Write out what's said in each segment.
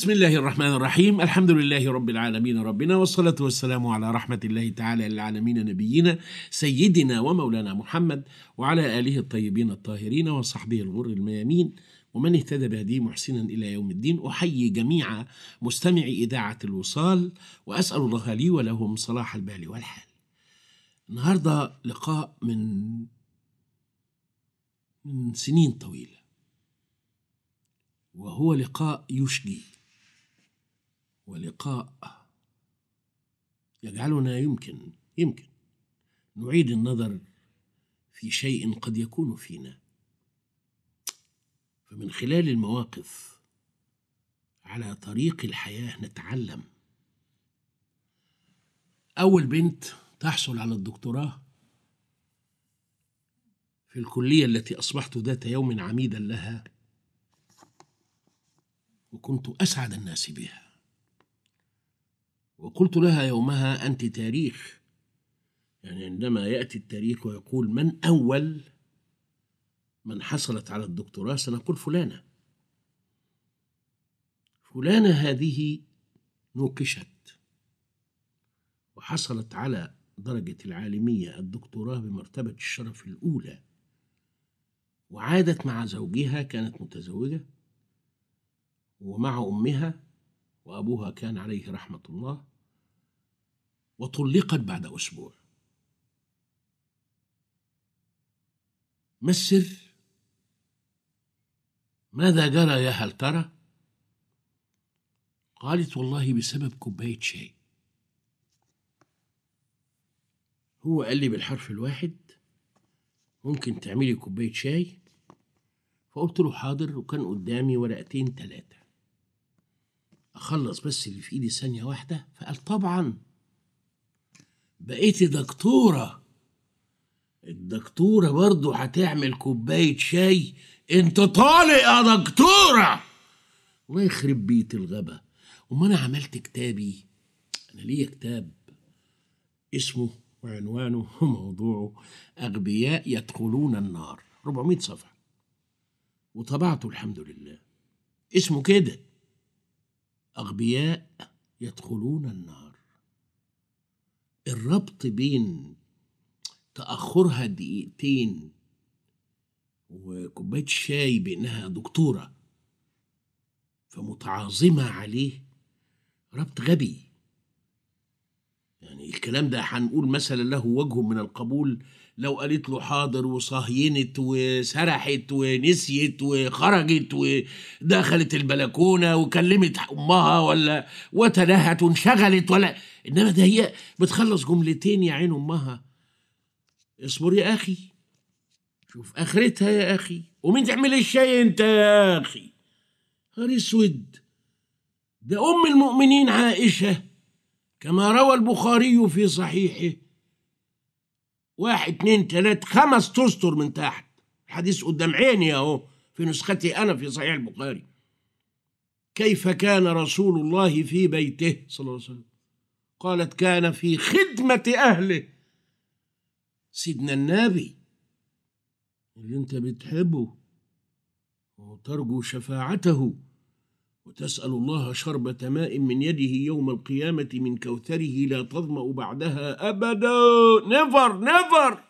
بسم الله الرحمن الرحيم. الحمد لله رب العالمين ربنا والصلاة والسلام على رحمة الله تعالى للعالمين نبينا سيدنا ومولانا محمد وعلى آله الطيبين الطاهرين وصحبه الغر الميامين. ومن اهتدى بهديه محسنا إلى يوم الدين أحيي جميع مستمعي إذاعة الوصال وأسأل الله لي ولهم صلاح البال والحال. النهاردة لقاء من من سنين طويلة وهو لقاء يشجي. ولقاء. يجعلنا يمكن يمكن. نعيد النظر في شيء قد يكون فينا. فمن خلال المواقف على طريق الحياة نتعلم. أول بنت تحصل على الدكتوراه في الكلية التي أصبحت ذات يوم عميدا لها وكنت أسعد الناس بها. وقلت لها يومها أنت تاريخ. يعني عندما يأتي التاريخ ويقول من أول من حصلت على الدكتوراه سنقول فلانة. فلانة هذه نوكشت وحصلت على درجة العالمية الدكتوراه بمرتبة الشرف الأولى وعادت مع زوجها كانت متزوجة ومع أمها وأبوها كان عليه رحمة الله. وطلقت بعد أسبوع. ما السر؟ ماذا جرى يا هل ترى؟ قالت والله بسبب كوباية شاي. هو قال لي بالحرف الواحد ممكن تعملي كوباية شاي؟ فقلت له حاضر وكان قدامي ورقتين ثلاثة أخلص بس اللي في إيدي ثانية واحدة فقال طبعا. بقيتي دكتورة. الدكتورة برضو هتعمل كوباية شاي. انت طالق يا دكتورة! الله يخرب بيت الغبا وما أنا عملت كتابي. أنا ليا كتاب اسمه وعنوانه وموضوعه أغبياء يدخلون النار. 400 صفحة. وطبعته الحمد لله. اسمه كده. أغبياء يدخلون النار. الربط بين تأخرها دقيقتين وكوباية شاي بأنها دكتورة فمتعاظمة عليه ربط غبي. يعني الكلام ده هنقول مثلا له وجه من القبول لو قالت له حاضر وصهينت وسرحت ونسيت وخرجت ودخلت البلكونة وكلمت أمها ولا وتلهت وانشغلت ولا إنما ده هي بتخلص جملتين يا عين أمها. اصبر يا أخي. شوف آخرتها يا أخي. ومين تعمل الشاي أنت يا أخي؟ نهار اسود ده أم المؤمنين عائشة. كما روى البخاري في صحيحه. واحد اتنين تلات خمس تستر من تحت. الحديث قدام عيني أهو في نسختي أنا في صحيح البخاري. كيف كان رسول الله في بيته؟ صلى الله عليه وسلم. قالت كان في خدمة أهله. سيدنا النبي اللي أنت بتحبه وترجو شفاعته وتسأل الله شربة ماء من يده يوم القيامة من كوثره لا تظمأ بعدها أبدا. نيفر نيفر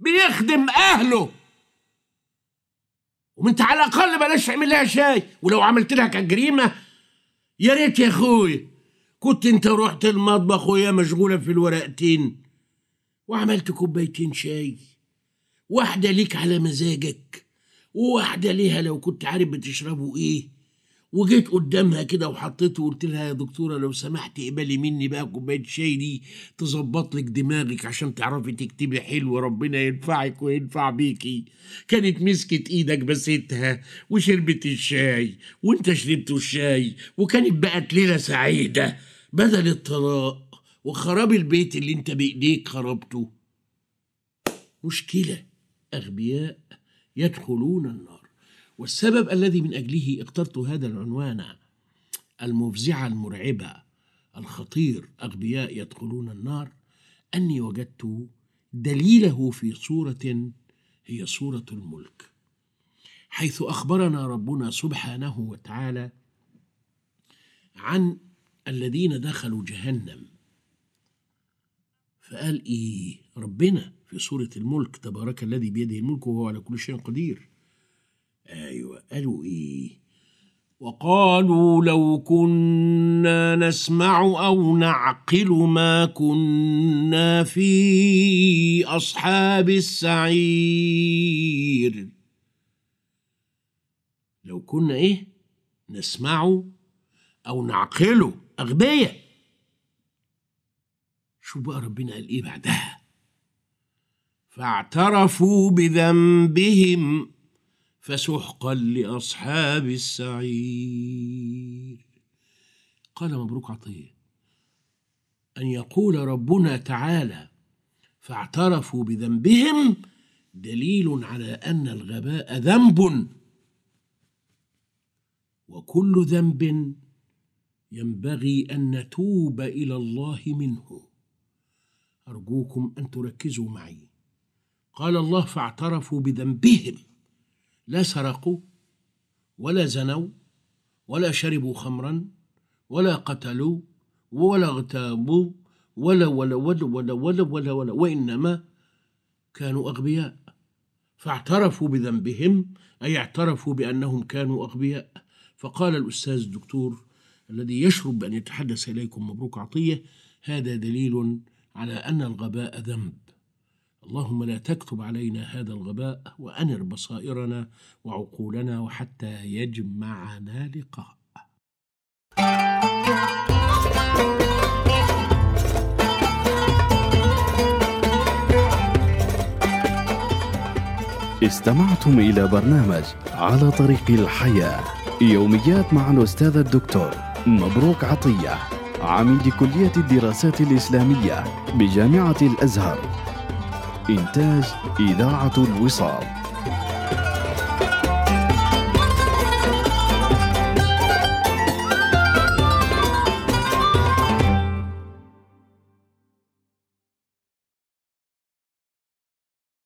بيخدم أهله! وانت على الأقل بلاش تعمل لها شاي. ولو عملت لها كجريمة يا ريت يا أخوي. كنت أنت رحت المطبخ وهي مشغولة في الورقتين. وعملت كوبايتين شاي. واحدة ليك على مزاجك. وواحدة ليها لو كنت عارف بتشربوا إيه. وجيت قدامها كده وحطيته وقلت لها يا دكتورة لو سمحت اقبلي مني بقى كوباية الشاي دي تظبط لك دماغك عشان تعرفي تكتبي حلو ربنا ينفعك وينفع بيكي. كانت مسكت إيدك بسيتها وشربت الشاي وانت شربت الشاي وكانت بقت ليلة سعيدة بدل الطلاق وخراب البيت اللي انت بإيديك خربته. مشكلة أغبياء يدخلون النار. والسبب الذي من أجله اخترت هذا العنوان المفزعة المرعبة الخطير أغبياء يدخلون النار أني وجدت دليله في صورة هي صورة الملك حيث أخبرنا ربنا سبحانه وتعالى عن الذين دخلوا جهنم. فقال إيه ربنا في سوره الملك تبارك الذي بيده الملك وهو على كل شيء قدير. أيوه قالوا إيه؟ وقالوا لو كنا نسمع أو نعقل ما كنا في أصحاب السعير. لو كنا إيه؟ نسمع أو نعقله أغبياء. شو بقى ربنا قال إيه بعدها؟ فاعترفوا بذنبهم فسحقا لأصحاب السعير. قال مبروك عطية. أن يقول ربنا تعالى فاعترفوا بذنبهم دليل على أن الغباء ذنب وكل ذنب ينبغي أن نتوب إلى الله منه. أرجوكم أن تركزوا معي. قال الله فاعترفوا بذنبهم لا سرقوا ولا زنوا ولا شربوا خمرا ولا قتلوا ولا اغتابوا ولا ولا ولا ولا ولا ولا, ولا وإنما كانوا أغبياء. فاعترفوا بذنبهم أي اعترفوا بأنهم كانوا أغبياء. فقال الأستاذ الدكتور الذي يشرب بأن يتحدث إليكم مبروك عطية هذا دليل على أن الغباء ذنب. اللهم لا تكتب علينا هذا الغباء وأنر بصائرنا وعقولنا وحتى يجمعنا لقاء. استمعتم إلى برنامج على طريق الحياة يوميات مع الأستاذ الدكتور مبروك عطية عميد كلية الدراسات الإسلامية بجامعة الأزهر. إنتاج إذاعة الوصال.